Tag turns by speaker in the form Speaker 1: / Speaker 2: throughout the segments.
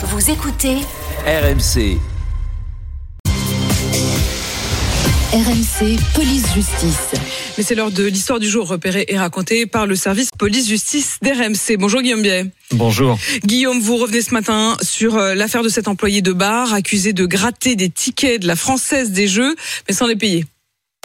Speaker 1: Vous écoutez
Speaker 2: RMC.
Speaker 1: RMC Police Justice.
Speaker 3: Mais c'est l'heure de l'histoire du jour repérée et racontée par le service police-justice d'RMC. Bonjour Guillaume Biet.
Speaker 4: Bonjour.
Speaker 3: Guillaume, vous revenez ce matin sur euh, l'affaire de cet employé de bar accusé de gratter des tickets de la Française des Jeux, mais sans les payer.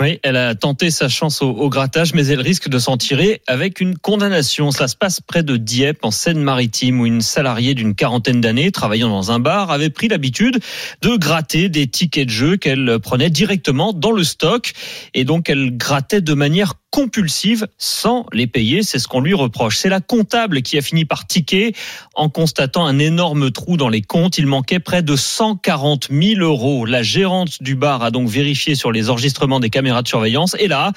Speaker 4: Oui, elle a tenté sa chance au, grattage, mais elle risque de s'en tirer avec une condamnation. Ça se passe près de Dieppe, en Seine-Maritime, où une salariée d'une quarantaine d'années, travaillant dans un bar, avait pris l'habitude de gratter des tickets de jeu qu'elle prenait directement dans le stock. Et donc, elle grattait de manière compulsive sans les payer. C'est ce qu'on lui reproche. C'est la comptable qui a fini par tiquer en constatant un énorme trou dans les comptes. Il manquait près de 140 000 euros. La gérante du bar a donc vérifié sur les enregistrements des caméras de surveillance. Et là,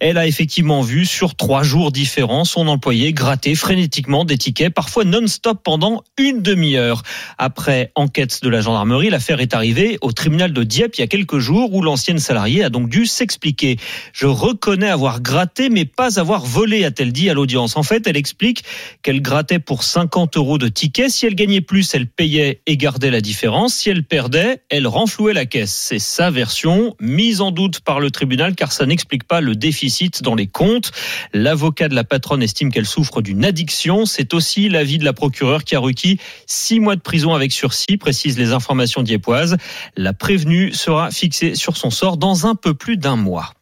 Speaker 4: elle a effectivement vu sur trois jours différents son employé gratter frénétiquement des tickets, parfois non-stop pendant une demi-heure. Après enquête de la gendarmerie, l'affaire est arrivée au tribunal de Dieppe il y a quelques jours où l'ancienne salariée a donc dû s'expliquer. Je reconnais avoir gratté mais pas avoir volé, a-t-elle dit à l'audience. En fait, elle explique qu'elle grattait pour 50 euros de tickets. Si elle gagnait plus, elle payait et gardait la différence. Si elle perdait, elle renflouait la caisse. C'est sa version, mise en doute par le tribunal car ça n'explique pas le déficit dans les comptes. L'avocat de la patronne estime qu'elle souffre d'une addiction. C'est aussi l'avis de la procureure qui a requis six mois de prison avec sursis, précisent les informations dieppoises. La prévenue sera fixée sur son sort dans un peu plus d'un mois.